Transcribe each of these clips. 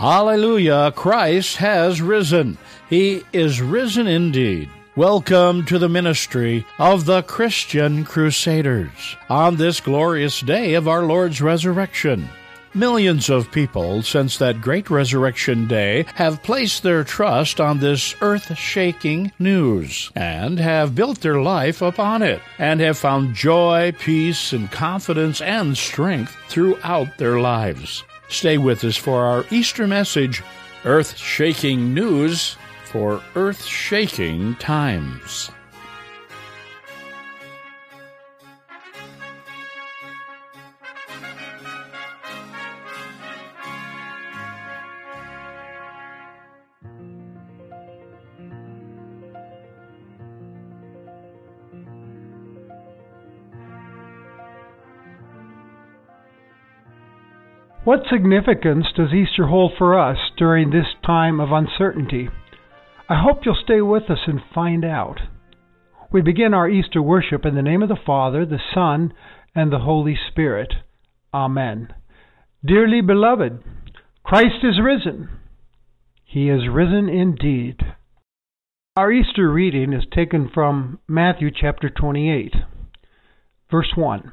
Hallelujah! Christ has risen. He is risen indeed. Welcome to the ministry of the Christian Crusaders on this glorious day of our Lord's resurrection. Millions of people since that great resurrection day have placed their trust on this earth shaking news and have built their life upon it and have found joy, peace, and confidence and strength throughout their lives. Stay with us for our Easter message Earth Shaking News for Earth Shaking Times. What significance does Easter hold for us during this time of uncertainty? I hope you'll stay with us and find out. We begin our Easter worship in the name of the Father, the Son, and the Holy Spirit. Amen. Dearly beloved, Christ is risen. He is risen indeed. Our Easter reading is taken from Matthew chapter 28, verse 1.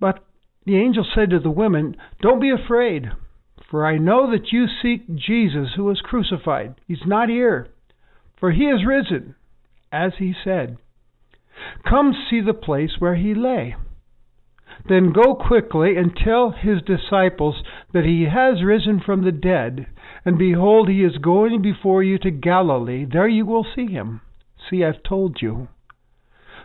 But the angel said to the women, Don't be afraid, for I know that you seek Jesus who was crucified. He's not here, for he is risen, as he said. Come see the place where he lay. Then go quickly and tell his disciples that he has risen from the dead, and behold, he is going before you to Galilee. There you will see him. See, I've told you.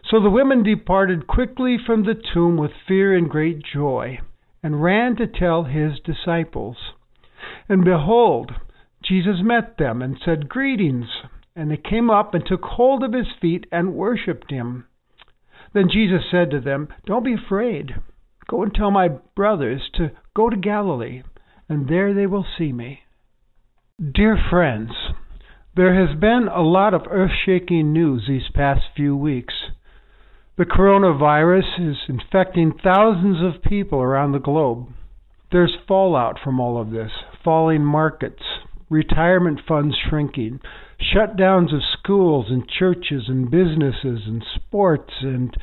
So the women departed quickly from the tomb with fear and great joy, and ran to tell his disciples. And behold, Jesus met them and said, Greetings. And they came up and took hold of his feet and worshipped him. Then Jesus said to them, Don't be afraid. Go and tell my brothers to go to Galilee, and there they will see me. Dear friends, there has been a lot of earth shaking news these past few weeks. The coronavirus is infecting thousands of people around the globe. There's fallout from all of this falling markets, retirement funds shrinking, shutdowns of schools and churches and businesses and sports and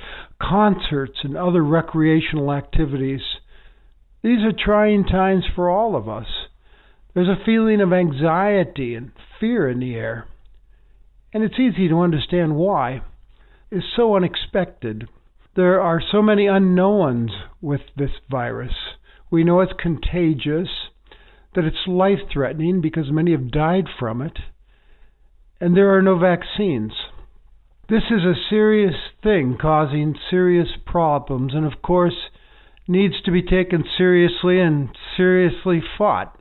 concerts and other recreational activities. These are trying times for all of us. There's a feeling of anxiety and fear in the air. And it's easy to understand why is so unexpected. There are so many unknowns with this virus. We know it's contagious, that it's life threatening because many have died from it, and there are no vaccines. This is a serious thing causing serious problems, and of course, needs to be taken seriously and seriously fought,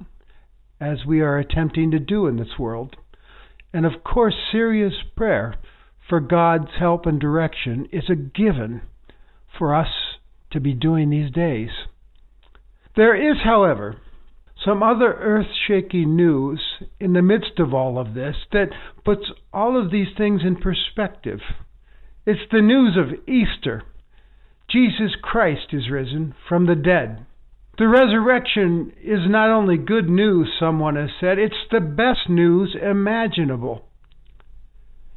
as we are attempting to do in this world. And of course, serious prayer for God's help and direction is a given for us to be doing these days. There is, however, some other earth shaking news in the midst of all of this that puts all of these things in perspective. It's the news of Easter. Jesus Christ is risen from the dead. The resurrection is not only good news, someone has said, it's the best news imaginable.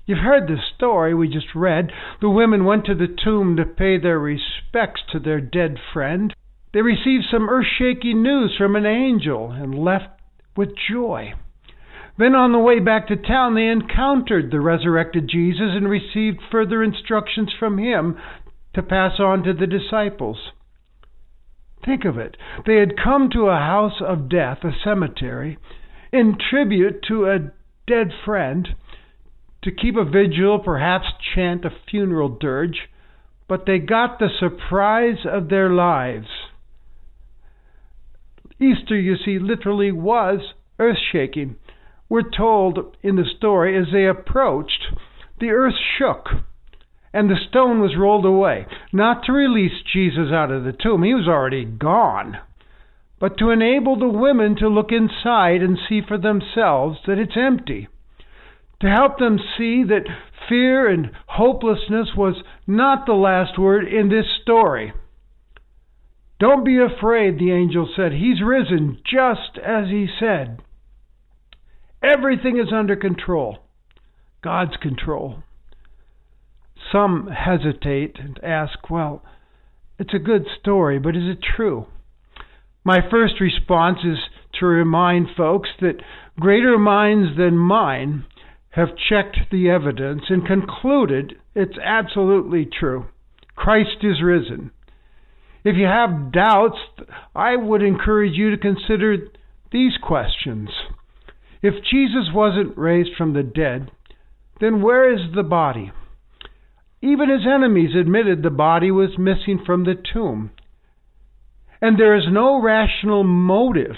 You've heard the story we just read. The women went to the tomb to pay their respects to their dead friend. They received some earth shaking news from an angel and left with joy. Then, on the way back to town, they encountered the resurrected Jesus and received further instructions from him to pass on to the disciples. Think of it. They had come to a house of death, a cemetery, in tribute to a dead friend to keep a vigil, perhaps chant a funeral dirge, but they got the surprise of their lives. Easter, you see, literally was earth shaking. We're told in the story as they approached, the earth shook and the stone was rolled away, not to release Jesus out of the tomb, he was already gone, but to enable the women to look inside and see for themselves that it's empty, to help them see that fear and hopelessness was not the last word in this story. Don't be afraid, the angel said. He's risen just as he said. Everything is under control. God's control. Some hesitate and ask, well, it's a good story, but is it true? My first response is to remind folks that greater minds than mine have checked the evidence and concluded it's absolutely true. Christ is risen. If you have doubts, I would encourage you to consider these questions. If Jesus wasn't raised from the dead, then where is the body? Even his enemies admitted the body was missing from the tomb. And there is no rational motive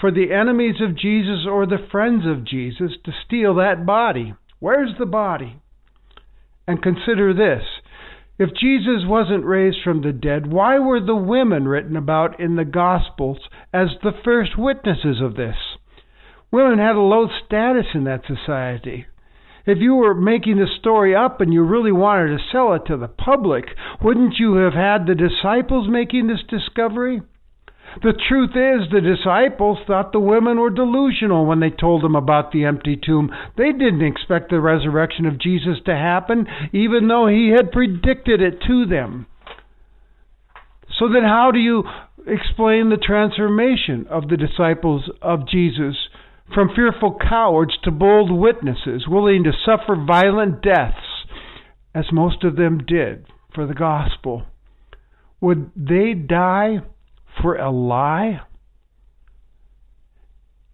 for the enemies of Jesus or the friends of Jesus to steal that body. Where's the body? And consider this if Jesus wasn't raised from the dead, why were the women written about in the Gospels as the first witnesses of this? Women had a low status in that society. If you were making the story up and you really wanted to sell it to the public, wouldn't you have had the disciples making this discovery? The truth is, the disciples thought the women were delusional when they told them about the empty tomb. They didn't expect the resurrection of Jesus to happen, even though he had predicted it to them. So then, how do you explain the transformation of the disciples of Jesus from fearful cowards to bold witnesses, willing to suffer violent deaths, as most of them did for the gospel? Would they die for a lie?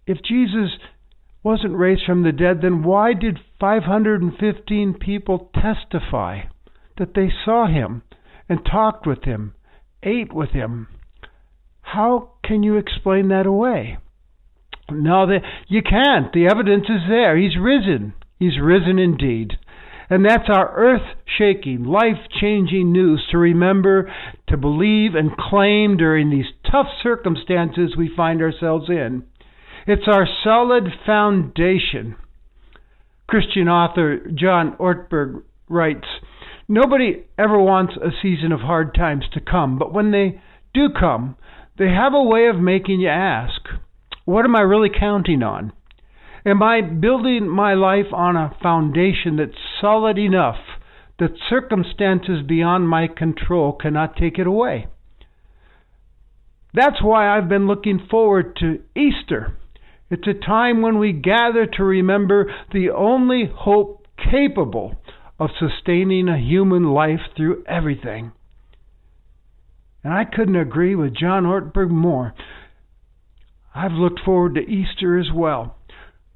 If Jesus wasn't raised from the dead, then why did 515 people testify that they saw him and talked with him, ate with him? How can you explain that away? No, the, you can't. The evidence is there. He's risen. He's risen indeed. And that's our earth shaking, life changing news to remember, to believe, and claim during these tough circumstances we find ourselves in. It's our solid foundation. Christian author John Ortberg writes Nobody ever wants a season of hard times to come, but when they do come, they have a way of making you ask, What am I really counting on? Am I building my life on a foundation that's solid enough that circumstances beyond my control cannot take it away? That's why I've been looking forward to Easter. It's a time when we gather to remember the only hope capable of sustaining a human life through everything. And I couldn't agree with John Ortberg more. I've looked forward to Easter as well.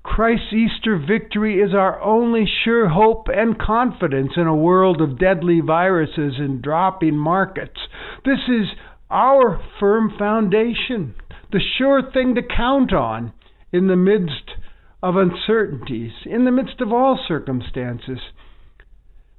Christ's Easter victory is our only sure hope and confidence in a world of deadly viruses and dropping markets. This is our firm foundation, the sure thing to count on in the midst of uncertainties, in the midst of all circumstances.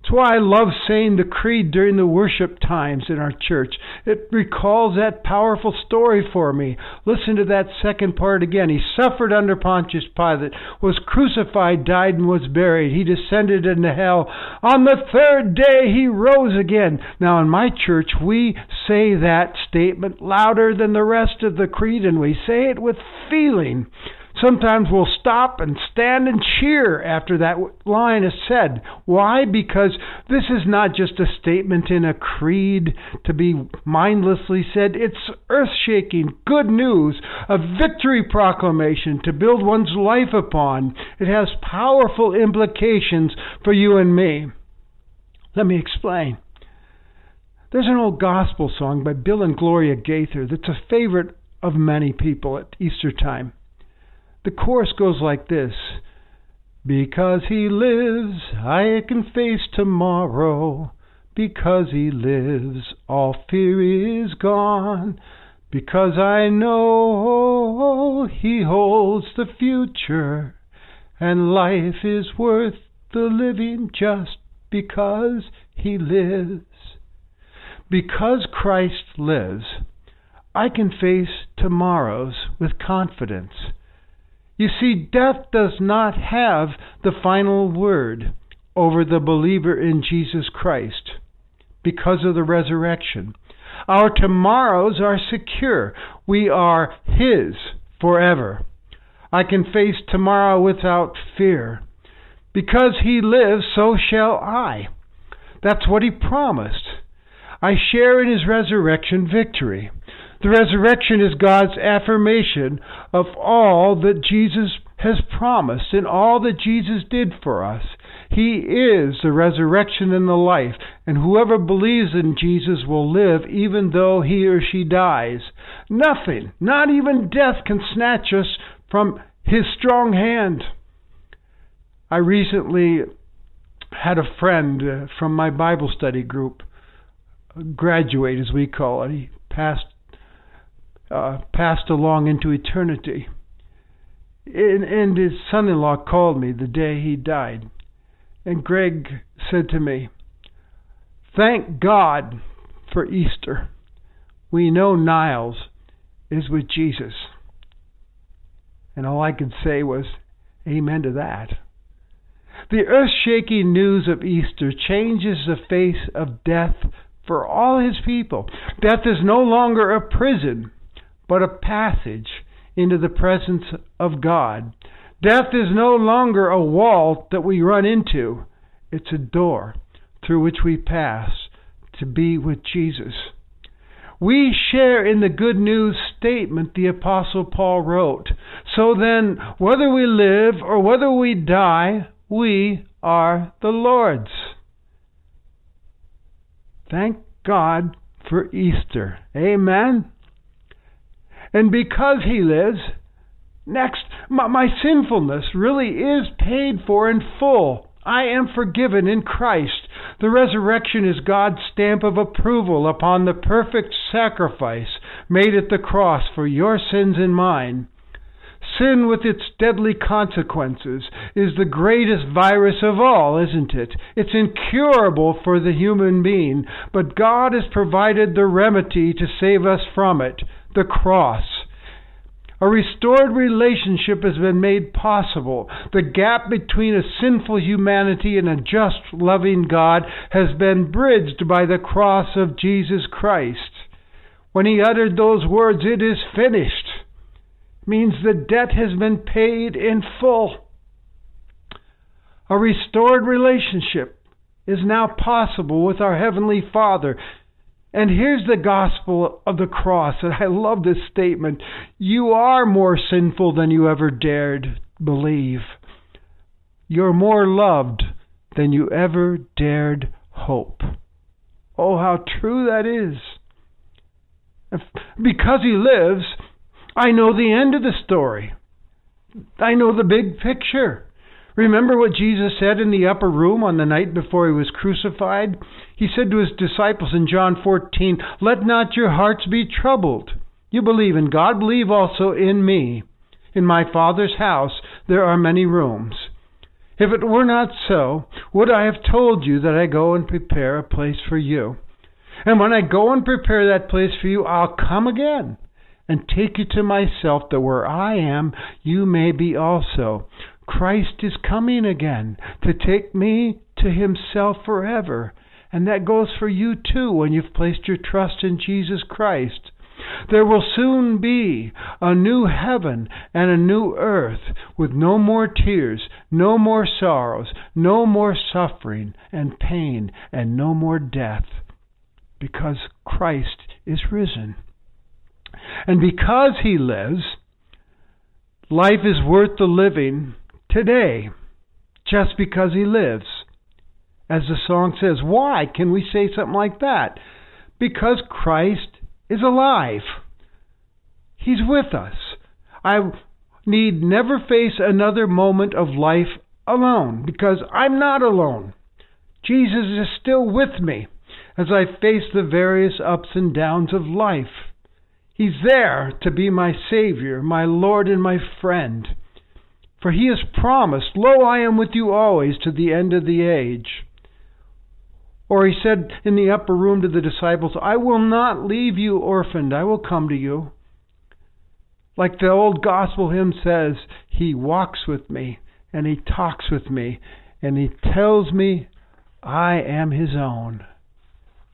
It's why I love saying the creed during the worship times in our church. It recalls that powerful story for me. Listen to that second part again. He suffered under Pontius Pilate, was crucified, died, and was buried. He descended into hell. On the third day, he rose again. Now, in my church, we say that statement louder than the rest of the creed, and we say it with feeling. Sometimes we'll stop and stand and cheer after that line is said. Why? Because this is not just a statement in a creed to be mindlessly said. It's earth shaking, good news, a victory proclamation to build one's life upon. It has powerful implications for you and me. Let me explain. There's an old gospel song by Bill and Gloria Gaither that's a favorite of many people at Easter time. The chorus goes like this Because he lives, I can face tomorrow. Because he lives, all fear is gone. because I know He holds the future, and life is worth the living just because He lives. Because Christ lives, I can face tomorrows with confidence. You see, death does not have the final word over the believer in Jesus Christ because of the resurrection. Our tomorrows are secure. We are His forever. I can face tomorrow without fear. Because He lives, so shall I. That's what He promised. I share in His resurrection victory. The resurrection is God's affirmation of all that Jesus has promised and all that Jesus did for us. He is the resurrection and the life, and whoever believes in Jesus will live even though he or she dies. Nothing, not even death, can snatch us from his strong hand. I recently had a friend uh, from my Bible study group graduate, as we call it. He passed uh, passed along into eternity. And, and his son-in-law called me the day he died. And Greg said to me, Thank God for Easter. We know Niles is with Jesus. And all I could say was, Amen to that. The earth shaking news of Easter changes the face of death for all his people. Death is no longer a prison, but a passage into the presence of God. Death is no longer a wall that we run into, it's a door through which we pass to be with Jesus. We share in the good news statement the Apostle Paul wrote. So then, whether we live or whether we die, we are the Lord's. Thank God for Easter. Amen. And because He lives, Next, my, my, sinfulness really is paid for in full. I am forgiven in Christ. The resurrection is God's stamp of approval upon the perfect sacrifice made at the cross for your sins and mine. Sin, with its deadly consequences, is the greatest virus of all, isn't it? It's incurable for the human being, but God has provided the remedy to save us from it the cross. A restored relationship has been made possible. The gap between a sinful humanity and a just, loving God has been bridged by the cross of Jesus Christ. When he uttered those words, it is finished, means the debt has been paid in full. A restored relationship is now possible with our Heavenly Father and here's the gospel of the cross. And I love this statement. You are more sinful than you ever dared believe. You're more loved than you ever dared hope. Oh, how true that is. Because he lives, I know the end of the story. I know the big picture. Remember what Jesus said in the upper room on the night before he was crucified? He said to his disciples in John 14, Let not your hearts be troubled. You believe in God, believe also in me. In my Father's house there are many rooms. If it were not so, would I have told you that I go and prepare a place for you? And when I go and prepare that place for you, I'll come again and take you to myself, that where I am, you may be also. Christ is coming again to take me to himself forever. And that goes for you too when you've placed your trust in Jesus Christ. There will soon be a new heaven and a new earth with no more tears, no more sorrows, no more suffering and pain, and no more death, because Christ is risen. And because he lives, life is worth the living today just because he lives. As the song says, why can we say something like that? Because Christ is alive. He's with us. I need never face another moment of life alone because I'm not alone. Jesus is still with me as I face the various ups and downs of life. He's there to be my Savior, my Lord, and my friend. For he has promised, Lo, I am with you always to the end of the age. Or he said in the upper room to the disciples, I will not leave you orphaned, I will come to you. Like the old gospel hymn says, He walks with me, and He talks with me, and He tells me I am His own.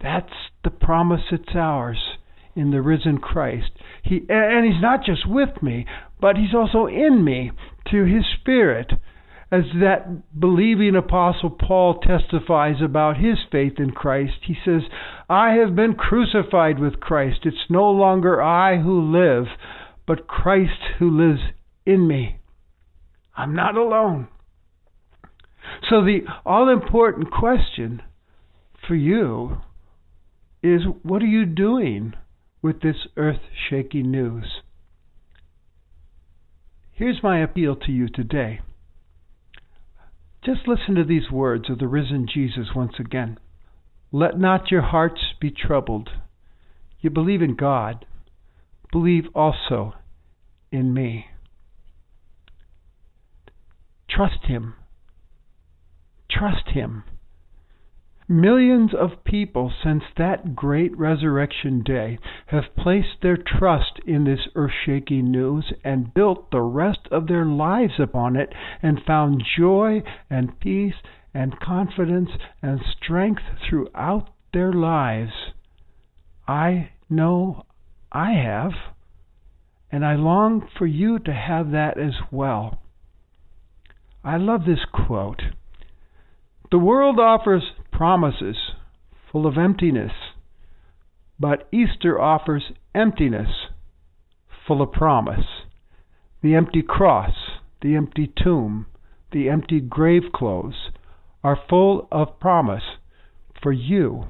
That's the promise that's ours in the risen Christ. He and he's not just with me, but he's also in me through his spirit. As that believing apostle Paul testifies about his faith in Christ, he says, I have been crucified with Christ. It's no longer I who live, but Christ who lives in me. I'm not alone. So, the all important question for you is what are you doing with this earth shaking news. Here's my appeal to you today. Just listen to these words of the risen Jesus once again. Let not your hearts be troubled. You believe in God, believe also in me. Trust Him. Trust Him. Millions of people since that great resurrection day have placed their trust in this earth shaking news and built the rest of their lives upon it and found joy and peace and confidence and strength throughout their lives. I know I have, and I long for you to have that as well. I love this quote. The world offers promises full of emptiness, but Easter offers emptiness full of promise. The empty cross, the empty tomb, the empty grave clothes are full of promise for you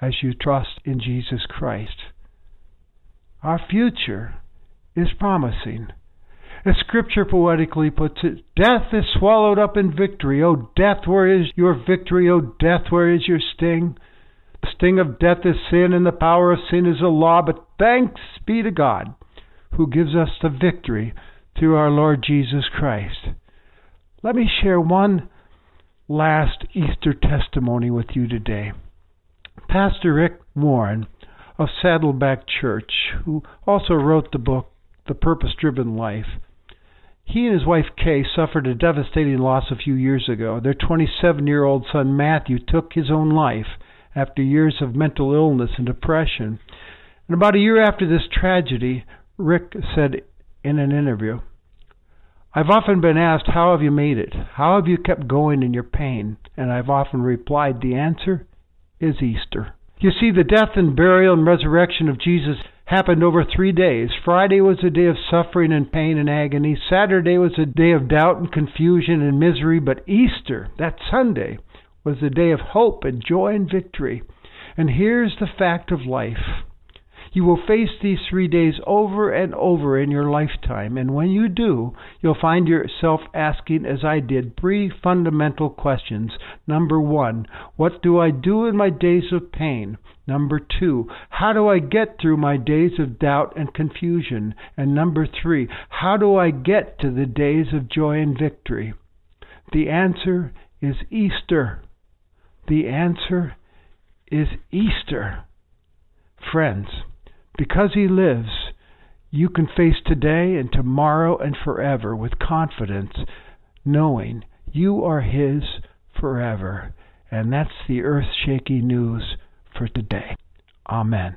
as you trust in Jesus Christ. Our future is promising. As Scripture poetically puts it, death is swallowed up in victory. O death, where is your victory? O death, where is your sting? The sting of death is sin, and the power of sin is the law. But thanks be to God who gives us the victory through our Lord Jesus Christ. Let me share one last Easter testimony with you today. Pastor Rick Warren of Saddleback Church, who also wrote the book The Purpose Driven Life, he and his wife Kay suffered a devastating loss a few years ago. Their 27 year old son Matthew took his own life after years of mental illness and depression. And about a year after this tragedy, Rick said in an interview, I've often been asked, How have you made it? How have you kept going in your pain? And I've often replied, The answer is Easter. You see, the death and burial and resurrection of Jesus happened over three days. Friday was a day of suffering and pain and agony. Saturday was a day of doubt and confusion and misery. But Easter, that Sunday, was a day of hope and joy and victory. And here's the fact of life you will face these three days over and over in your lifetime, and when you do, you'll find yourself asking, as I did, three fundamental questions. Number one, what do I do in my days of pain? Number two, how do I get through my days of doubt and confusion? And number three, how do I get to the days of joy and victory? The answer is Easter. The answer is Easter. Friends, because He lives, you can face today and tomorrow and forever with confidence, knowing you are His forever. And that's the earth shaking news for today. Amen.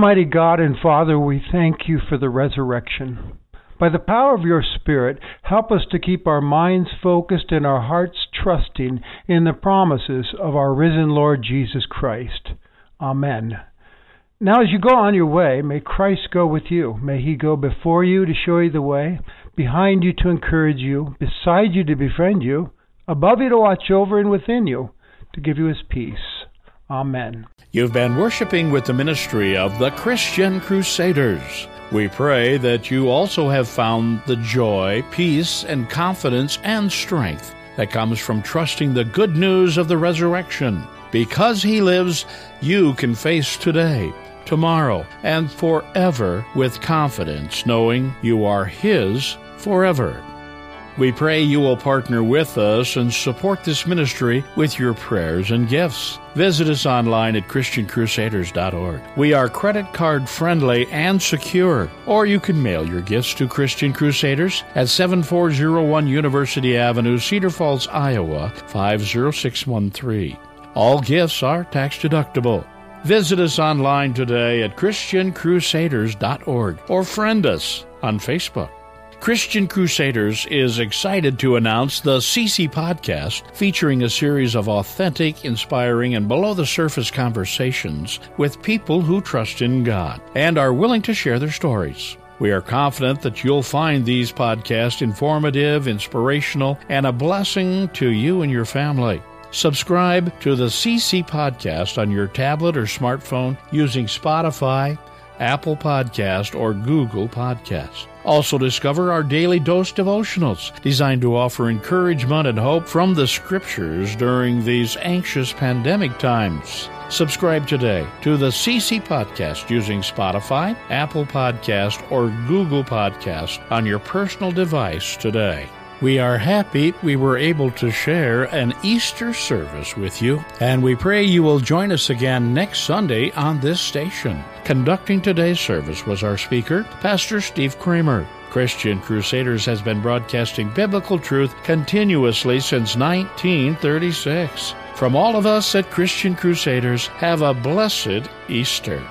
Almighty God and Father, we thank you for the resurrection. By the power of your Spirit, help us to keep our minds focused and our hearts trusting in the promises of our risen Lord Jesus Christ. Amen. Now, as you go on your way, may Christ go with you. May he go before you to show you the way, behind you to encourage you, beside you to befriend you, above you to watch over, and within you to give you his peace. Amen. You've been worshiping with the ministry of the Christian Crusaders. We pray that you also have found the joy, peace, and confidence and strength that comes from trusting the good news of the resurrection. Because He lives, you can face today, tomorrow, and forever with confidence, knowing you are His forever. We pray you will partner with us and support this ministry with your prayers and gifts. Visit us online at ChristianCrusaders.org. We are credit card friendly and secure, or you can mail your gifts to Christian Crusaders at 7401 University Avenue, Cedar Falls, Iowa 50613. All gifts are tax deductible. Visit us online today at ChristianCrusaders.org or friend us on Facebook. Christian Crusaders is excited to announce the CC Podcast, featuring a series of authentic, inspiring, and below the surface conversations with people who trust in God and are willing to share their stories. We are confident that you'll find these podcasts informative, inspirational, and a blessing to you and your family. Subscribe to the CC Podcast on your tablet or smartphone using Spotify, Apple Podcast, or Google Podcast. Also, discover our daily dose devotionals designed to offer encouragement and hope from the scriptures during these anxious pandemic times. Subscribe today to the CC Podcast using Spotify, Apple Podcast, or Google Podcast on your personal device today. We are happy we were able to share an Easter service with you, and we pray you will join us again next Sunday on this station. Conducting today's service was our speaker, Pastor Steve Kramer. Christian Crusaders has been broadcasting biblical truth continuously since 1936. From all of us at Christian Crusaders, have a blessed Easter.